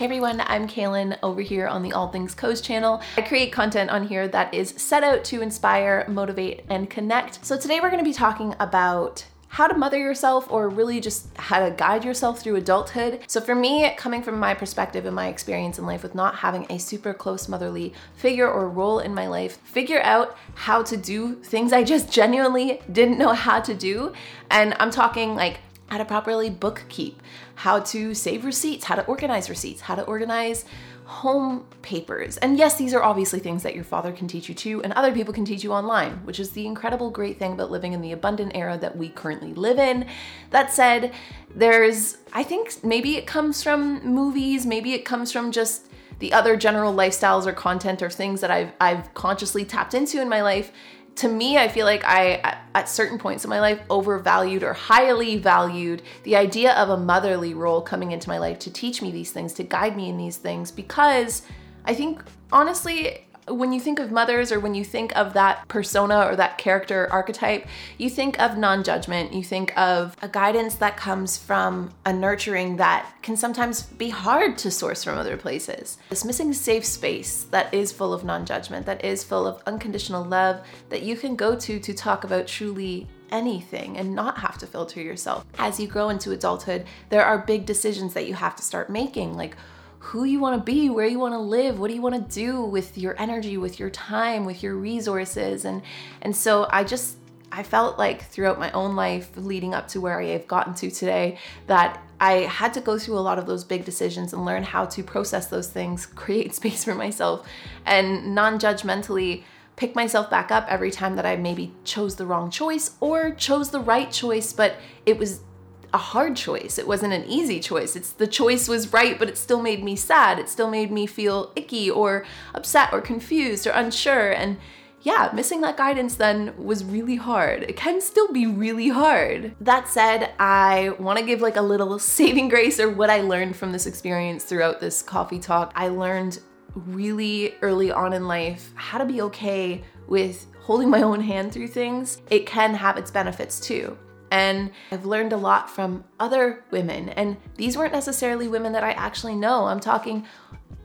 Hey everyone, I'm Kaylin over here on the All Things Coast channel. I create content on here that is set out to inspire, motivate, and connect. So today we're gonna be talking about how to mother yourself or really just how to guide yourself through adulthood. So for me, coming from my perspective and my experience in life with not having a super close motherly figure or role in my life, figure out how to do things I just genuinely didn't know how to do. And I'm talking like how to properly bookkeep, how to save receipts, how to organize receipts, how to organize home papers. And yes, these are obviously things that your father can teach you too, and other people can teach you online, which is the incredible great thing about living in the abundant era that we currently live in. That said, there's, I think maybe it comes from movies, maybe it comes from just the other general lifestyles or content or things that I've, I've consciously tapped into in my life to me, I feel like I, at certain points in my life, overvalued or highly valued the idea of a motherly role coming into my life to teach me these things, to guide me in these things, because I think honestly, when you think of mothers or when you think of that persona or that character archetype, you think of non judgment. You think of a guidance that comes from a nurturing that can sometimes be hard to source from other places. This missing safe space that is full of non judgment, that is full of unconditional love that you can go to to talk about truly anything and not have to filter yourself. As you grow into adulthood, there are big decisions that you have to start making, like who you want to be, where you want to live, what do you want to do with your energy, with your time, with your resources. And and so I just I felt like throughout my own life leading up to where I have gotten to today that I had to go through a lot of those big decisions and learn how to process those things, create space for myself, and non judgmentally pick myself back up every time that I maybe chose the wrong choice or chose the right choice, but it was a hard choice. It wasn't an easy choice. It's the choice was right, but it still made me sad. It still made me feel icky or upset or confused or unsure. And yeah, missing that guidance then was really hard. It can still be really hard. That said, I want to give like a little saving grace or what I learned from this experience throughout this coffee talk. I learned really early on in life how to be okay with holding my own hand through things. It can have its benefits too. And I've learned a lot from other women. And these weren't necessarily women that I actually know. I'm talking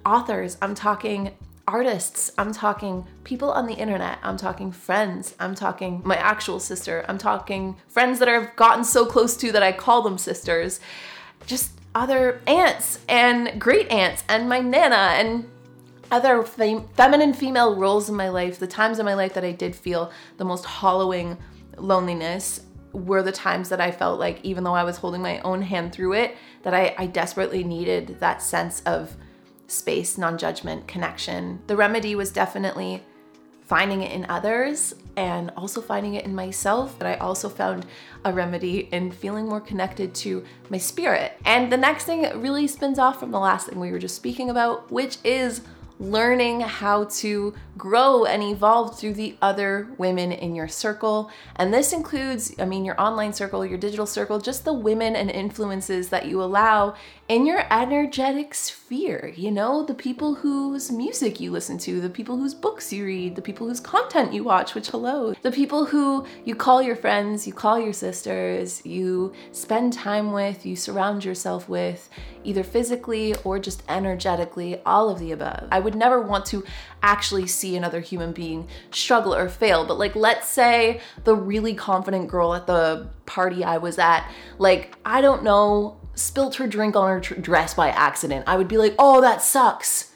authors, I'm talking artists, I'm talking people on the internet, I'm talking friends, I'm talking my actual sister, I'm talking friends that I've gotten so close to that I call them sisters, just other aunts and great aunts and my nana and other fem- feminine female roles in my life, the times in my life that I did feel the most hollowing loneliness were the times that I felt like, even though I was holding my own hand through it, that I, I desperately needed that sense of space, non judgment, connection. The remedy was definitely finding it in others and also finding it in myself. But I also found a remedy in feeling more connected to my spirit. And the next thing really spins off from the last thing we were just speaking about, which is learning how to grow and evolve through the other women in your circle. And this includes, I mean, your online circle, your digital circle, just the women and influences that you allow in your energetic sphere. You know, the people whose music you listen to, the people whose books you read, the people whose content you watch, which hello, the people who you call your friends, you call your sisters, you spend time with, you surround yourself with, either physically or just energetically, all of the above. I would never want to actually see another human being struggle or fail, but like, let's say the really confident girl at the party I was at, like, I don't know, spilt her drink on her tr- dress by accident. I would be like, oh, that sucks.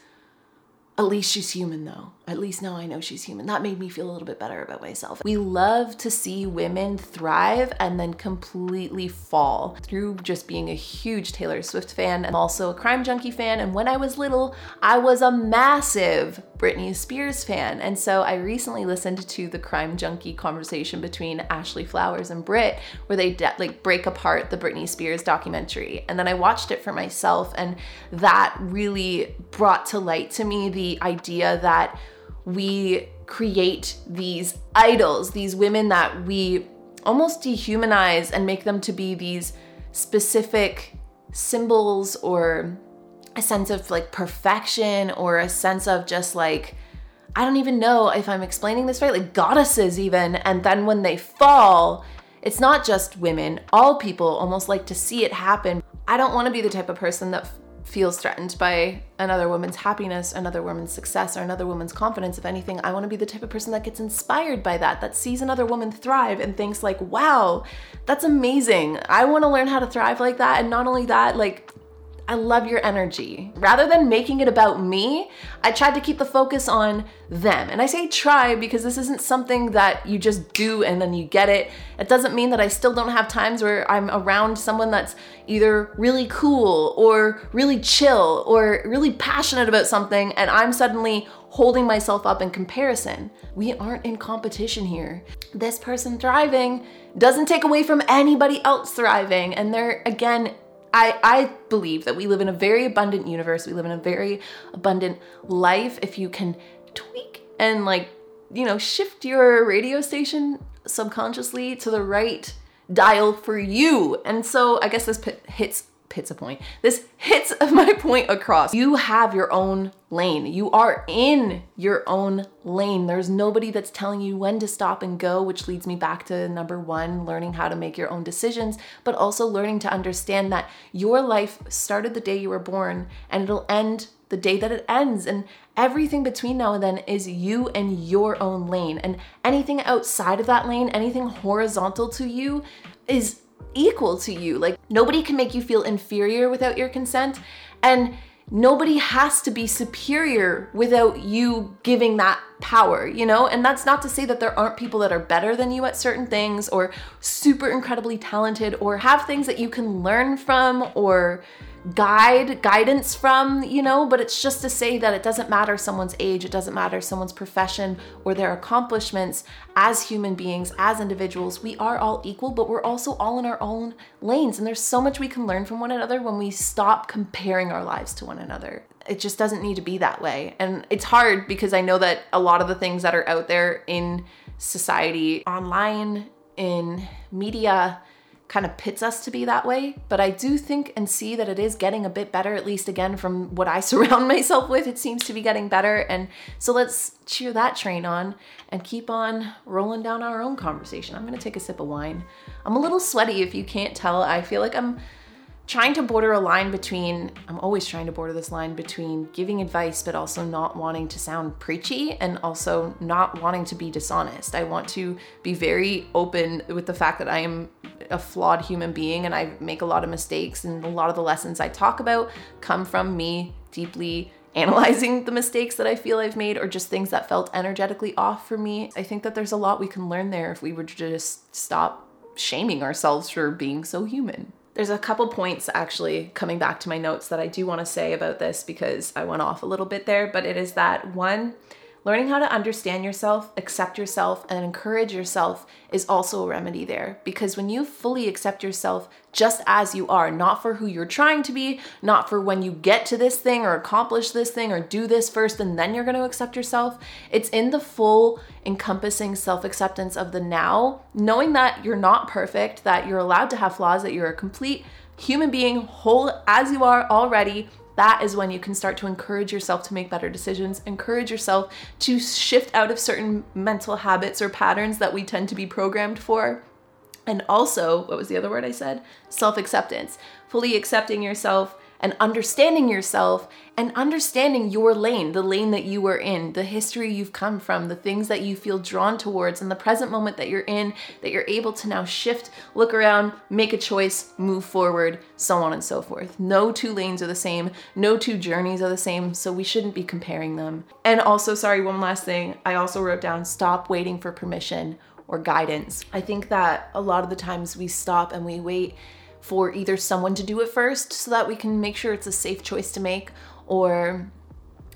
At least she's human though. At least now I know she's human. That made me feel a little bit better about myself. We love to see women thrive and then completely fall through just being a huge Taylor Swift fan and also a crime junkie fan. And when I was little, I was a massive Britney Spears fan. And so I recently listened to the crime junkie conversation between Ashley Flowers and Brit, where they de- like break apart the Britney Spears documentary. And then I watched it for myself, and that really brought to light to me the idea that we create these idols, these women that we almost dehumanize and make them to be these specific symbols or a sense of like perfection or a sense of just like I don't even know if I'm explaining this right, like goddesses even. And then when they fall, it's not just women, all people almost like to see it happen. I don't want to be the type of person that feels threatened by another woman's happiness, another woman's success, or another woman's confidence. If anything, I want to be the type of person that gets inspired by that, that sees another woman thrive and thinks like, "Wow, that's amazing. I want to learn how to thrive like that." And not only that, like I love your energy. Rather than making it about me, I tried to keep the focus on them. And I say try because this isn't something that you just do and then you get it. It doesn't mean that I still don't have times where I'm around someone that's either really cool or really chill or really passionate about something and I'm suddenly holding myself up in comparison. We aren't in competition here. This person thriving doesn't take away from anybody else thriving. And they're, again, I, I believe that we live in a very abundant universe. We live in a very abundant life. If you can tweak and, like, you know, shift your radio station subconsciously to the right dial for you. And so I guess this hits hits a point. This hits my point across. You have your own lane. You are in your own lane. There's nobody that's telling you when to stop and go, which leads me back to number one learning how to make your own decisions, but also learning to understand that your life started the day you were born and it'll end the day that it ends. And everything between now and then is you and your own lane. And anything outside of that lane, anything horizontal to you, is equal to you. Like nobody can make you feel inferior without your consent. And nobody has to be superior without you giving that power, you know? And that's not to say that there aren't people that are better than you at certain things or super incredibly talented or have things that you can learn from or guide guidance from, you know, but it's just to say that it doesn't matter someone's age, it doesn't matter someone's profession or their accomplishments as human beings, as individuals. We are all equal, but we're also all in our own lanes and there's so much we can learn from one another when we stop comparing our lives to one another. It just doesn't need to be that way. And it's hard because I know that a lot of the things that are out there in society, online, in media, kind of pits us to be that way. But I do think and see that it is getting a bit better, at least again from what I surround myself with. It seems to be getting better. And so let's cheer that train on and keep on rolling down our own conversation. I'm to take a sip of wine. I'm a little sweaty if you can't tell. I feel like I'm trying to border a line between, I'm always trying to border this line between giving advice, but also not wanting to sound preachy and also not wanting to be dishonest. I want to be very open with the fact that I am a flawed human being and I make a lot of mistakes. And a lot of the lessons I talk about come from me deeply analyzing the mistakes that I feel I've made or just things that felt energetically off for me. I think that there's a lot we can learn there if we to just stop shaming ourselves for being so human. There's a couple points actually coming back to my notes that I do want to say about this because I went off a little bit there, but it is that one, Learning how to understand yourself, accept yourself, and encourage yourself is also a remedy there. Because when you fully accept yourself just as you are, not for who you're trying to be, not for when you get to this thing or accomplish this thing or do this first and then you're going to accept yourself, it's in the full encompassing self acceptance of the now, knowing that you're not perfect, that you're allowed to have flaws, that you're a complete human being, whole as you are already that is when you can start to encourage yourself to make better decisions, encourage yourself to shift out of certain mental habits or patterns that we tend to be programmed for. And also, what was the other word I said? Self acceptance. Fully accepting yourself and understanding yourself and understanding your lane, the lane that you are in, the history you've come from, the things that you feel drawn towards, and the present moment that you're in, that you're able to now shift, look around, make a choice, move forward, so on and so forth. No two lanes are the same, no two journeys are the same, so we shouldn't be comparing them. And also, sorry, one last thing, I also wrote down stop waiting for permission or guidance. I think that a lot of the times we stop and we wait for either someone to do it first so that we can make sure it's a safe choice to make, or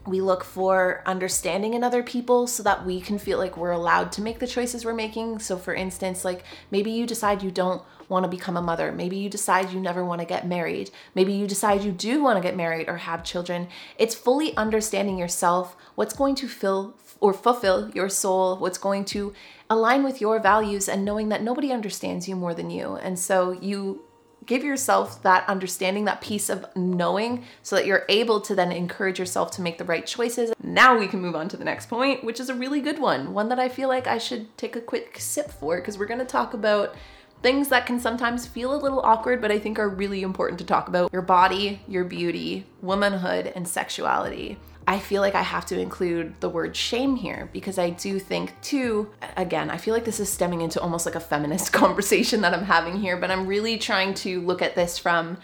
we look for understanding in other people so that we can feel like we're allowed to make the choices we're making. So, for instance, like maybe you decide you don't want to become a mother. Maybe you decide you never want to get married. Maybe you decide you do want to get married or have children. It's fully understanding yourself, what's going to fill or fulfill your soul, what's going to align with your values, and knowing that nobody understands you more than you. And so you give yourself that understanding, that piece of knowing, so that you're able to then encourage yourself to make the right choices. Now we can move on to the next point, which is a really good one, one that I feel like I should take a quick sip for, because we're gonna talk about things that can sometimes feel a little awkward, but I think are really important to talk about your body, your beauty, womanhood, and sexuality. I feel like I have to include the word shame here because I do think, too, again, I feel like this is stemming into almost like a feminist conversation that I'm having here, but I'm really trying to look at this from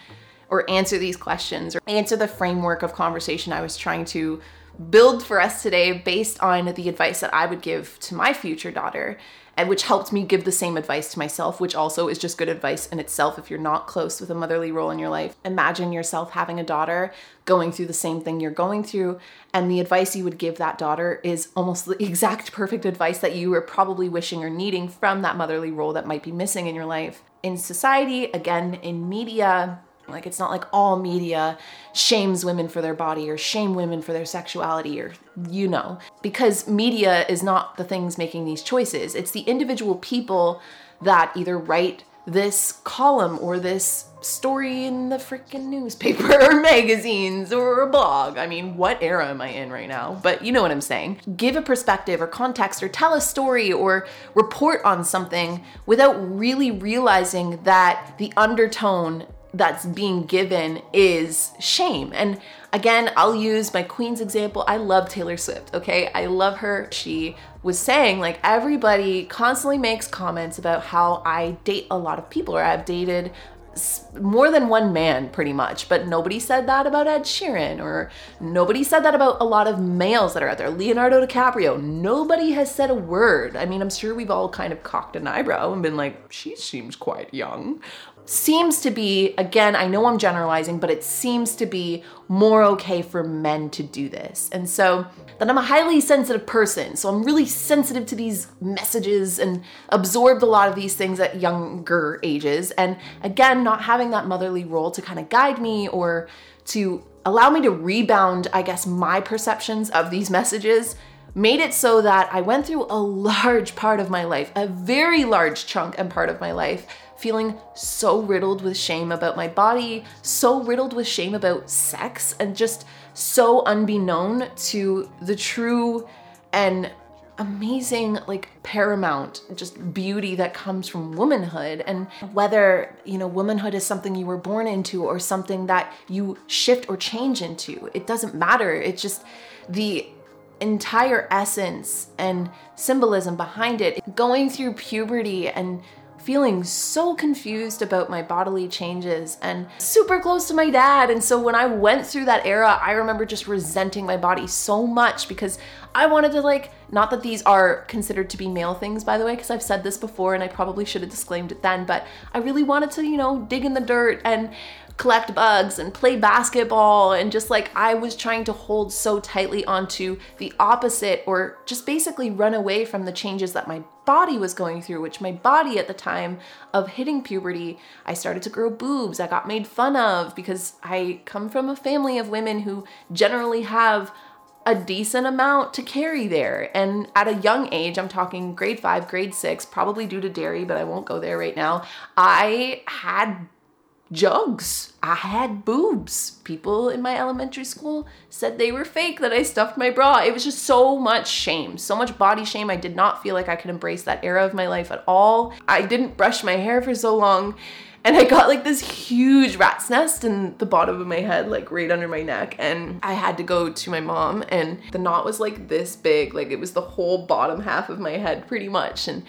or answer these questions or answer the framework of conversation I was trying to build for us today based on the advice that I would give to my future daughter and which helped me give the same advice to myself, which also is just good advice in itself if you're not close with a motherly role in your life. Imagine yourself having a daughter going through the same thing you're going through, and the advice you would give that daughter is almost the exact perfect advice that you were probably wishing or needing from that motherly role that might be missing in your life. In society, again, in media, like it's not like all media shames women for their body or shame women for their sexuality or you know, because media is not the things making these choices. It's the individual people that either write this column or this story in the freaking newspaper or magazines or a blog. I mean, what era am I in right now? But you know what I'm saying. Give a perspective or context or tell a story or report on something without really realizing that the undertone that's being given is shame. And again, I'll use my Queen's example. I love Taylor Swift, okay? I love her. She was saying, like, everybody constantly makes comments about how I date a lot of people or I've dated more than one man pretty much but nobody said that about ed sheeran or nobody said that about a lot of males that are out there leonardo dicaprio nobody has said a word i mean i'm sure we've all kind of cocked an eyebrow and been like she seems quite young seems to be, again, I know I'm generalizing, but it seems to be more okay for men to do this. And so that I'm a highly sensitive person. So I'm really sensitive to these messages and absorbed a lot of these things at younger ages. And again, not having that motherly role to kind of guide me or to allow me to rebound, I guess, my perceptions of these messages made it so that I went through a large part of my life, a very large chunk and part of my life feeling so riddled with shame about my body, so riddled with shame about sex, and just so unbeknown to the true and amazing like paramount just beauty that comes from womanhood. And whether you know womanhood is something you were born into or something that you shift or change into it doesn't matter. It's just the entire essence and symbolism behind it going through puberty and feeling so confused about my bodily changes and super close to my dad. And so when I went through that era, I remember just resenting my body so much because I wanted to like, not that these are considered to be male things, by the way, because I've said this before and I probably should have disclaimed it then, but I really wanted to, you know, dig in the dirt and collect bugs and play basketball and just like I was trying to hold so tightly onto the opposite or just basically run away from the changes that my body was going through, which my body at the time of hitting puberty, I started to grow boobs. I got made fun of because I come from a family of women who generally have a decent amount to carry there. And at a young age, I'm talking grade five, grade six, probably due to dairy, but I won't go there right now. I had jugs. I had boobs. People in my elementary school said they were fake, that I stuffed my bra. It was just so much shame, so much body shame. I did not feel like I could embrace that era of my life at all. I didn't brush my hair for so long. And I got like this huge rat's nest in the bottom of my head, like right under my neck. And I had to go to my mom, and the knot was like this big, like it was the whole bottom half of my head, pretty much. And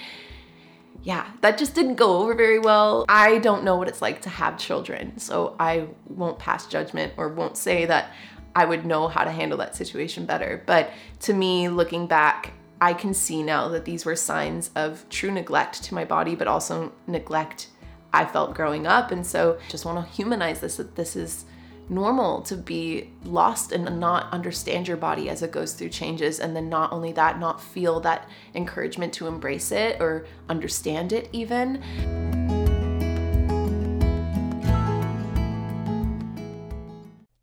yeah, that just didn't go over very well. I don't know what it's like to have children, so I won't pass judgment or won't say that I would know how to handle that situation better. But to me, looking back, I can see now that these were signs of true neglect to my body, but also neglect I felt growing up. And so just want to humanize this that this is normal to be lost and not understand your body as it goes through changes and then not only that not feel that encouragement to embrace it or understand it even.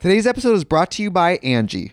Today's episode is brought to you by Angie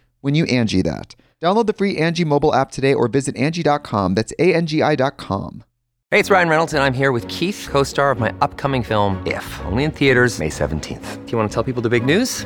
when you Angie that. Download the free Angie mobile app today or visit Angie.com. That's A-N-G-I dot com. Hey, it's Ryan Reynolds, and I'm here with Keith, co-star of my upcoming film, If, only in theaters May 17th. Do you want to tell people the big news?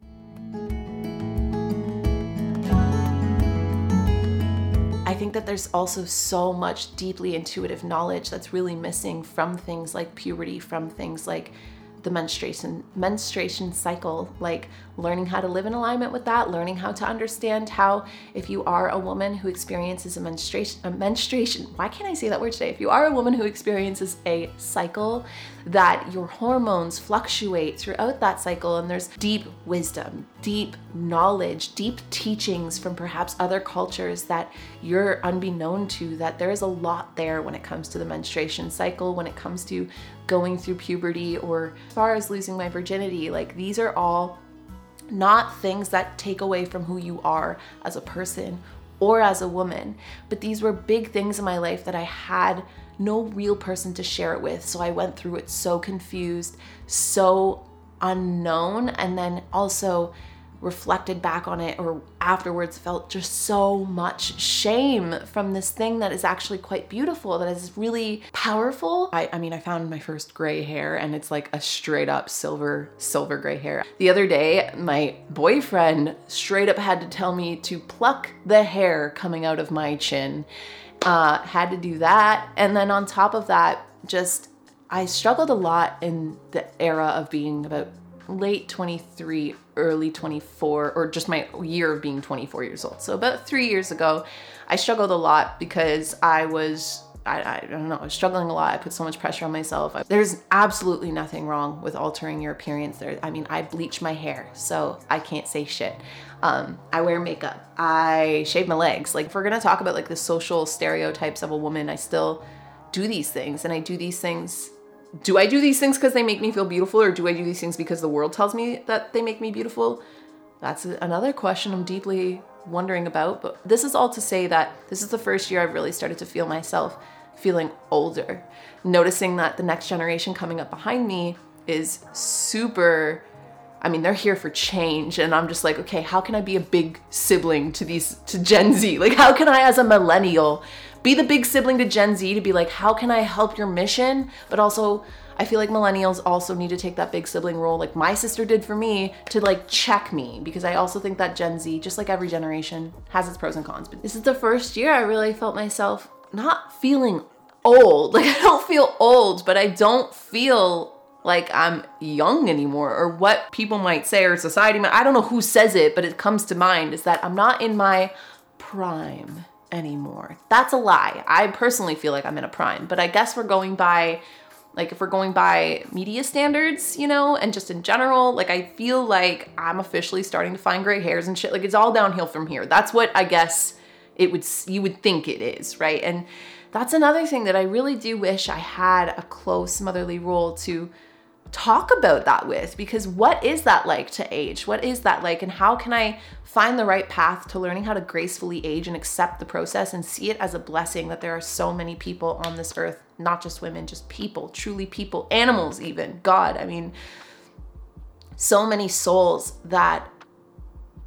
Think that there's also so much deeply intuitive knowledge that's really missing from things like puberty, from things like the menstruation menstruation cycle like learning how to live in alignment with that learning how to understand how if you are a woman who experiences a menstruation a menstruation why can't i say that word today? If you are a woman who experiences a cycle that your hormones fluctuate throughout that cycle and there's deep wisdom deep knowledge deep teachings from perhaps other cultures that you're unbeknown to that there is a lot there when it comes to the menstruation cycle when it comes to going through puberty or as far as losing my virginity like these are all not things that take away from who you are as a person or as a woman. But these were big things in my life that I had no real person to share it with. So I went through it so confused, so unknown, and then also reflected back on it or afterwards felt just so much shame from this thing that is actually quite beautiful, that is really powerful. I, I mean, I found my first gray hair and it's like a straight up silver, silver gray hair. The other day, my boyfriend straight up had to tell me to pluck the hair coming out of my chin. Uh, had to do that. And then on top of that, just I struggled a lot in the era of being about late 23, early 24, or just my year of being 24 years old. So about three years ago, I struggled a lot because I was I, I, don't know, I was struggling a lot. I put so much pressure on myself. There's absolutely nothing wrong with altering your appearance. There, I mean, I bleach my hair, so I can't say shit. Um, I wear makeup. I shave my legs. Like, if we're gonna talk about like the social stereotypes of a woman, I still do these things, and I do these things do I do these things because they make me feel beautiful or do I do these things because the world tells me that they make me beautiful? That's another question I'm deeply wondering about. But this is all to say that this is the first year I've really started to feel myself feeling older, noticing that the next generation coming up behind me is super. I mean, they're here for change, and I'm just like, okay, how can I be a big sibling to these to Gen Z? Like, how can I, as a millennial, be the big sibling to Gen Z to be like, how can I help your mission? But also, I feel like millennials also need to take that big sibling role, like my sister did for me, to like check me because I also think that Gen Z, just like every generation, has its pros and cons. But this is the first year I really felt myself not feeling old. Like, I don't feel old, but I don't feel like I'm young anymore or what people might say or society might. I don't know who says it, but it comes to mind is that I'm not in my prime anymore. That's a lie. I personally feel like I'm in a prime, but I guess we're going by like if we're going by media standards, you know, and just in general, like I feel like I'm officially starting to find gray hairs and shit. Like it's all downhill from here. That's what I guess it would you would think it is, right? And that's another thing that I really do wish I had a close motherly role to talk about that with because what is that like to age? What is that like? And how can I find the right path to learning how to gracefully age and accept the process and see it as a blessing that there are so many people on this earth, not just women, just people, truly people, animals, even God. I mean, so many souls that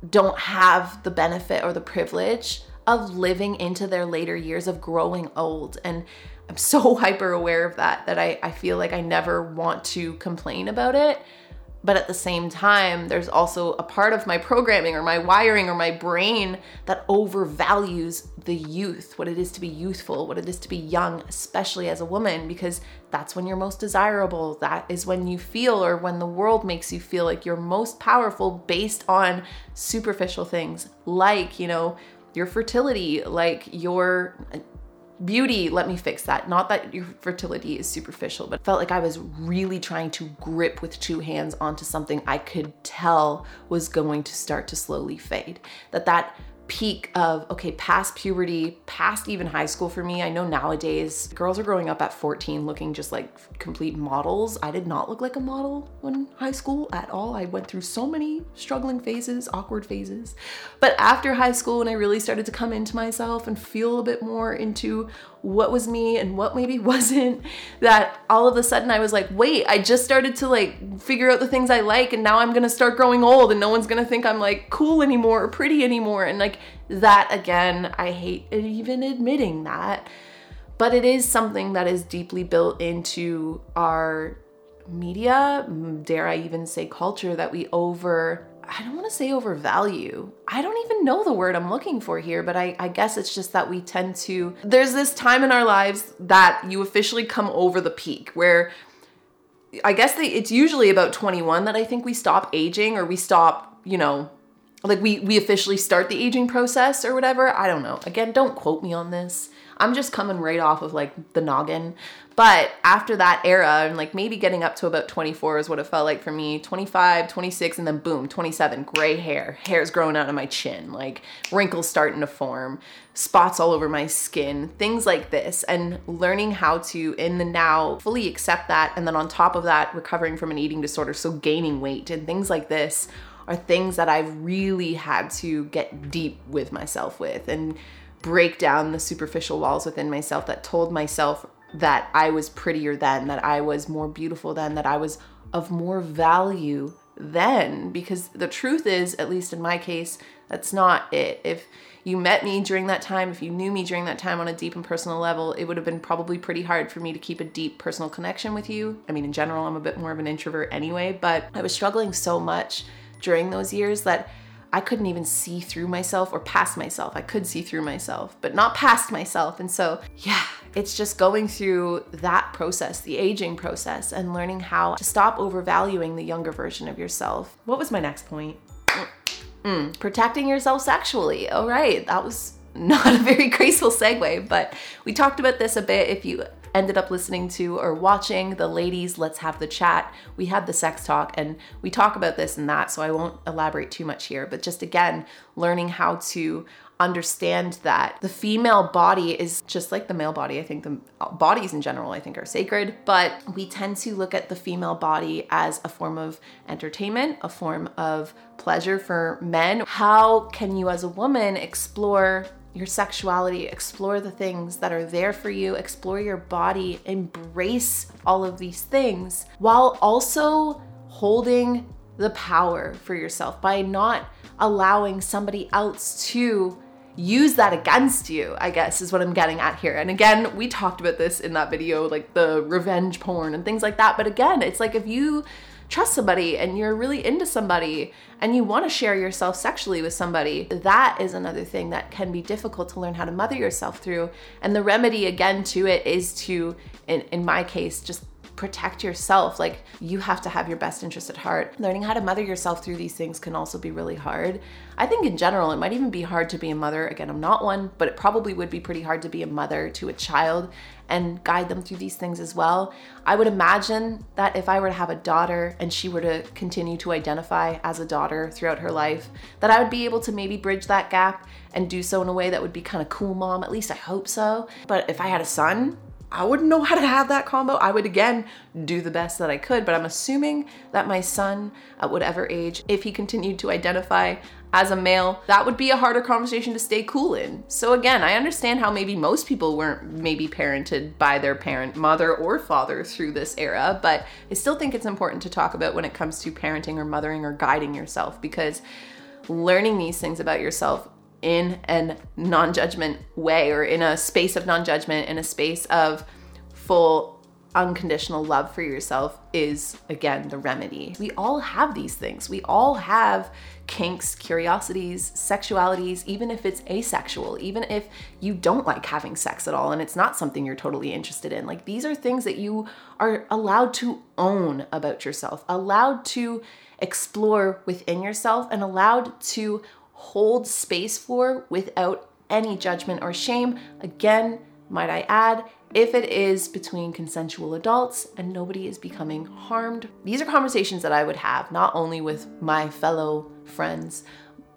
don't have the benefit or the privilege of living into their later years of growing old and I'm so hyper aware of that that I, I feel like I never want to complain about it. But at the same time, there's also a part of my programming or my wiring or my brain that overvalues the youth, what it is to be youthful, what it is to be young, especially as a woman, because that's when you're most desirable. That is when you feel or when the world makes you feel like you're most powerful based on superficial things like, you know, your fertility, like your beauty let me fix that. Not that your fertility is superficial but felt like i was really trying to grip with two hands onto something i could tell was going to start to slowly fade. That that peak of okay past puberty past even high school for me. I know nowadays girls are growing up at 14 looking just like complete models. I did not look like a model in high school at all. I went through so many struggling phases awkward phases. But after high school when i really started to come into myself and feel a bit more into what was me and what maybe wasn't that all of a sudden I was like, wait, I just started to like figure out the things I like and now I'm going to start growing old and no one's going to think I'm like cool anymore or pretty anymore and like that again, I hate even admitting that. But it is something that is deeply built into our media, dare I even say culture that we over I don't want to say overvalue. I don't even know the word I'm looking for here, but I, I, guess it's just that we tend to. There's this time in our lives that you officially come over the peak where I guess they, it's usually about 21 that I think we stop aging or we stop, you know, like we, we officially start the aging process or whatever. I don't know. Again, don't quote me on this. I'm just coming right off of like the noggin. But after that era, and like maybe getting up to about 24 is what it felt like for me 25, 26, and then boom, 27, gray hair. Hair's growing out of my chin, like wrinkles starting to form, spots all over my skin, things like this. And learning how to, in the now, fully accept that. And then on top of that, recovering from an eating disorder. So gaining weight and things like this are things that I've really had to get deep with myself with. And break down the superficial walls within myself that told myself that I was prettier then, that I was more beautiful then, that I was of more value then because the truth is, at least in my case, that's not it. If you met me during that time, if you knew me during that time on a deep and personal level, it would have been probably pretty hard for me to keep a deep personal connection with you. I mean, in general, I'm a bit more of an introvert anyway, but I was struggling so much during those years that I couldn't even see through myself or past myself. I could see through myself, but not past myself. And so, yeah, it's just going through that process, the aging process, and learning how to stop overvaluing the younger version of yourself. What was my next point? Mm, protecting yourself sexually. All right, that was not a very graceful segue, but we talked about this a bit. If you ended up listening to or watching the ladies let's have the chat we had the sex talk and we talk about this and that so i won't elaborate too much here but just again learning how to understand that the female body is just like the male body. I think the bodies in general, I think, are sacred, but we tend to look at the female body as a form of entertainment, a form of pleasure for men. How can you, as a woman, explore your sexuality, explore the things that are there for you, explore your body, embrace all of these things while also holding the power for yourself by not allowing somebody else to use that against you, I guess is what I'm getting at here. And again, we talked about this in that video, like the revenge porn and things like that. But again, it's like if you trust somebody and you're really into somebody and you want to share yourself sexually with somebody, that is another thing that can be difficult to learn how to mother yourself through. And the remedy again to it is to, in, in my case, just protect yourself. Like you have to have your best interest at heart. Learning how to mother yourself through these things can also be really hard. I think in general, it might even be hard to be a mother. Again, I'm not one, but it probably would be pretty hard to be a mother to a child and guide them through these things as well. I would imagine that if I were to have a daughter and she were to continue to identify as a daughter throughout her life, that I would be able to maybe bridge that gap and do so in a way that would be kind of cool, mom. At least I hope so. But if I had a son, I wouldn't know how to have that combo. I would again do the best that I could, but I'm assuming that my son, at whatever age, if he continued to identify as a male, that would be a harder conversation to stay cool in. So again, I understand how maybe most people weren't maybe parented by their parent, mother or father through this era, but I still think it's important to talk about when it comes to parenting or mothering or guiding yourself because learning these things about yourself in a non judgment way or in a space of non judgment, in a space of full unconditional love for yourself is again the remedy. We all have these things. We all have kinks, curiosities, sexualities, even if it's asexual, even if you don't like having sex at all and it's not something you're totally interested in. Like these are things that you are allowed to own about yourself, allowed to explore within yourself, and allowed to hold space for without any judgment or shame. Again, might I add, if it is between consensual adults and nobody is becoming harmed. These are conversations that I would have not only with my fellow friends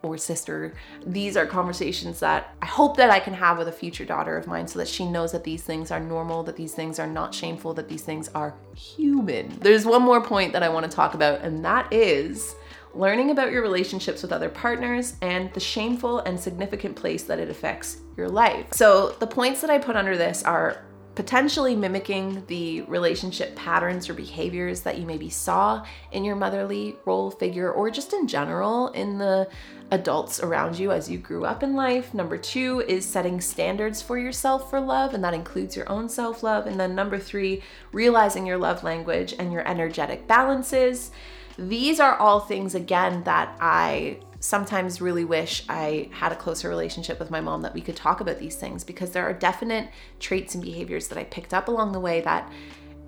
or sister. These are conversations that I hope that I can have with a future daughter of mine so that she knows that these things are normal, that these things are not shameful, that these things are human. There's one more point that I want to talk about, and that is learning about your relationships with other partners, and the shameful and significant place that it affects your life. So, the points that I put under this are potentially mimicking the relationship patterns or behaviors that you maybe saw in your motherly role figure or just in general in the adults around you as you grew up in life. Number two is setting standards for yourself for love, and that includes your own self love. And then number three, realizing your love language and your energetic balances. These are all things, again, that I sometimes really wish I had a closer relationship with my mom that we could talk about these things because there are definite traits and behaviors that I picked up along the way that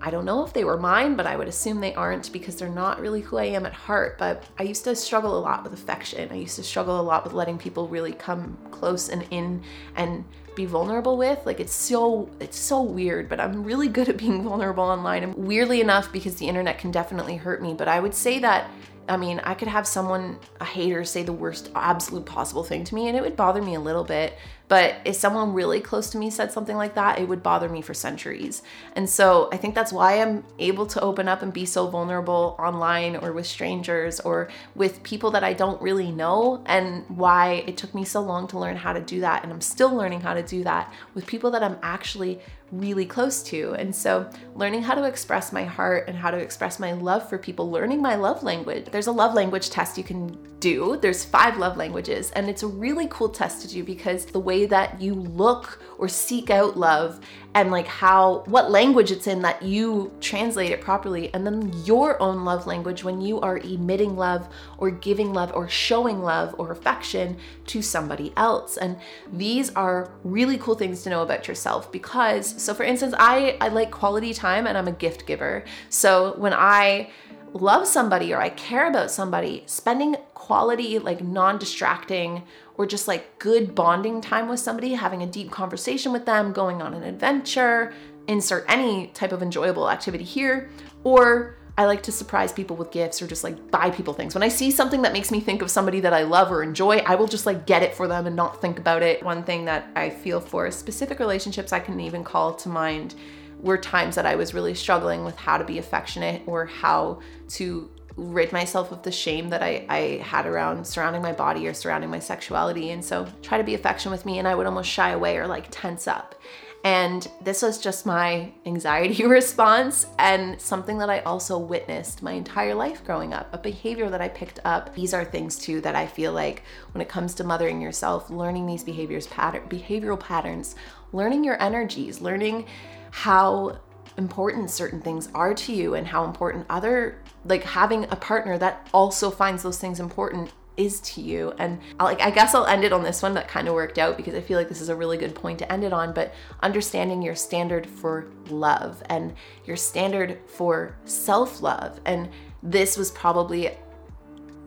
I don't know if they were mine, but I would assume they aren't because they're not really who I am at heart. But I used to struggle a lot with affection. I used to struggle a lot with letting people really come close and in and be vulnerable with. Like it's so it's so weird, but I'm really good at being vulnerable online. And weirdly enough, because the internet can definitely hurt me, but I would say that I mean, I could have someone, a hater, say the worst absolute possible thing to me, and it would bother me a little bit. But if someone really close to me said something like that, it would bother me for centuries. And so I think that's why I'm able to open up and be so vulnerable online or with strangers or with people that I don't really know, and why it took me so long to learn how to do that. And I'm still learning how to do that with people that I'm actually really close to. And so, learning how to express my heart and how to express my love for people, learning my love language there's a love language test you can do. There's five love languages, and it's a really cool test to do because the way that you look or seek out love and like how what language it's in that you translate it properly and then your own love language when you are emitting love or giving love or showing love or affection to somebody else. And these are really cool things to know about yourself because so for instance I I like quality time and I'm a gift giver. So when I love somebody or I care about somebody, spending quality, like non distracting or just like good bonding time with somebody, having a deep conversation with them, going on an adventure, insert any type of enjoyable activity here, or I like to surprise people with gifts or just like buy people things. When I see something that makes me think of somebody that I love or enjoy, I will just like get it for them and not think about it. One thing that I feel for specific relationships I can even call to mind were times that I was really struggling with how to be affectionate or how to rid myself of the shame that I, I had around surrounding my body or surrounding my sexuality. And so try to be affectionate with me and I would almost shy away or like tense up. And this was just my anxiety response and something that I also witnessed my entire life growing up, a behavior that I picked up. These are things too that I feel like when it comes to mothering yourself, learning these behaviors pattern behavioral patterns, learning your energies, learning how important certain things are to you and how important other like having a partner that also finds those things important is to you. And I, like i guess i'll end it on this one that kind of worked out because i feel like this is a really good point to end it on but understanding your standard for love and your standard for self-love. And this was probably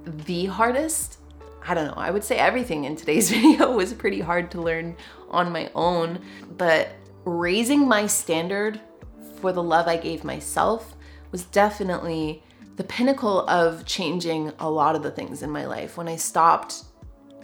the hardest i don't know i would say everything in today's video was pretty hard to learn on my own but raising my standard for the love I gave myself was definitely the pinnacle of changing a lot of the things in my life. When I stopped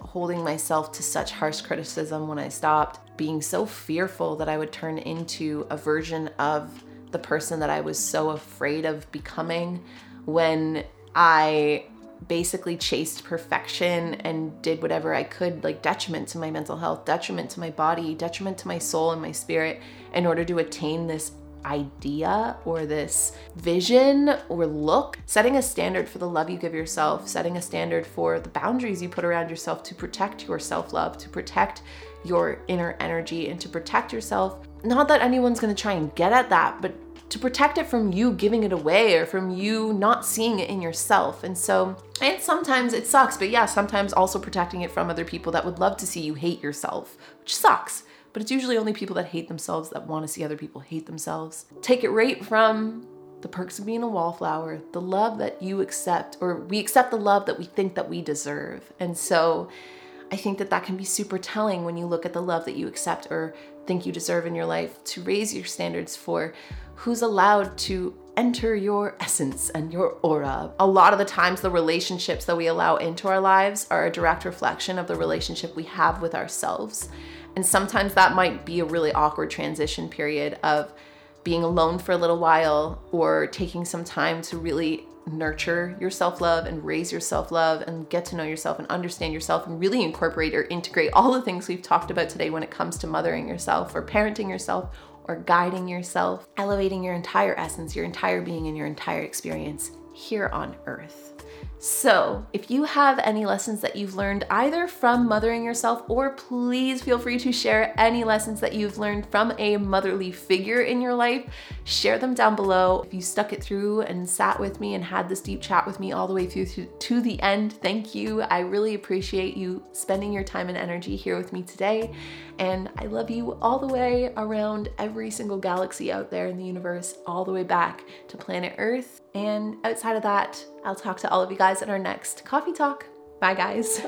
holding myself to such harsh criticism, when I stopped being so fearful that I would turn into a version of the person that I was so afraid of becoming, when I basically chased perfection and did whatever I could, like detriment to my mental health, detriment to my body, detriment to my soul and my spirit, in order to attain this idea or this vision or look, setting a standard for the love you give yourself, setting a standard for the boundaries you put around yourself to protect your self love, to protect your inner energy, and to protect yourself. Not that anyone's gonna try and get at that, but to protect it from you giving it away or from you not seeing it in yourself. And so, and sometimes it sucks, but yeah, sometimes also protecting it from other people that would love to see you hate yourself, which sucks. But it's usually only people that hate themselves that want to see other people hate themselves. Take it right from the perks of being a wallflower, the love that you accept, or we accept the love that we think that we deserve. And so, I think that that can be super telling when you look at the love that you accept or think you deserve in your life to raise your standards for who's allowed to enter your essence and your aura. A lot of the times, the relationships that we allow into our lives are a direct reflection of the relationship we have with ourselves. And sometimes that might be a really awkward transition period of being alone for a little while or taking some time to really nurture your self love and raise your self love and get to know yourself and understand yourself and really incorporate or integrate all the things we've talked about today when it comes to mothering yourself or parenting yourself or guiding yourself, elevating your entire essence, your entire being, and your entire experience here on earth. So, if you have any lessons that you've learned either from mothering yourself, or please feel free to share any lessons that you've learned from a motherly figure in your life, share them down below. If you stuck it through and sat with me and had this deep chat with me all the way through to the end, thank you. I really appreciate you spending your time and energy here with me today. And I love you all the way around every single galaxy out there in the universe, all the way back to planet Earth. And outside of that, I'll talk to all of you guys in our next coffee talk. Bye, guys.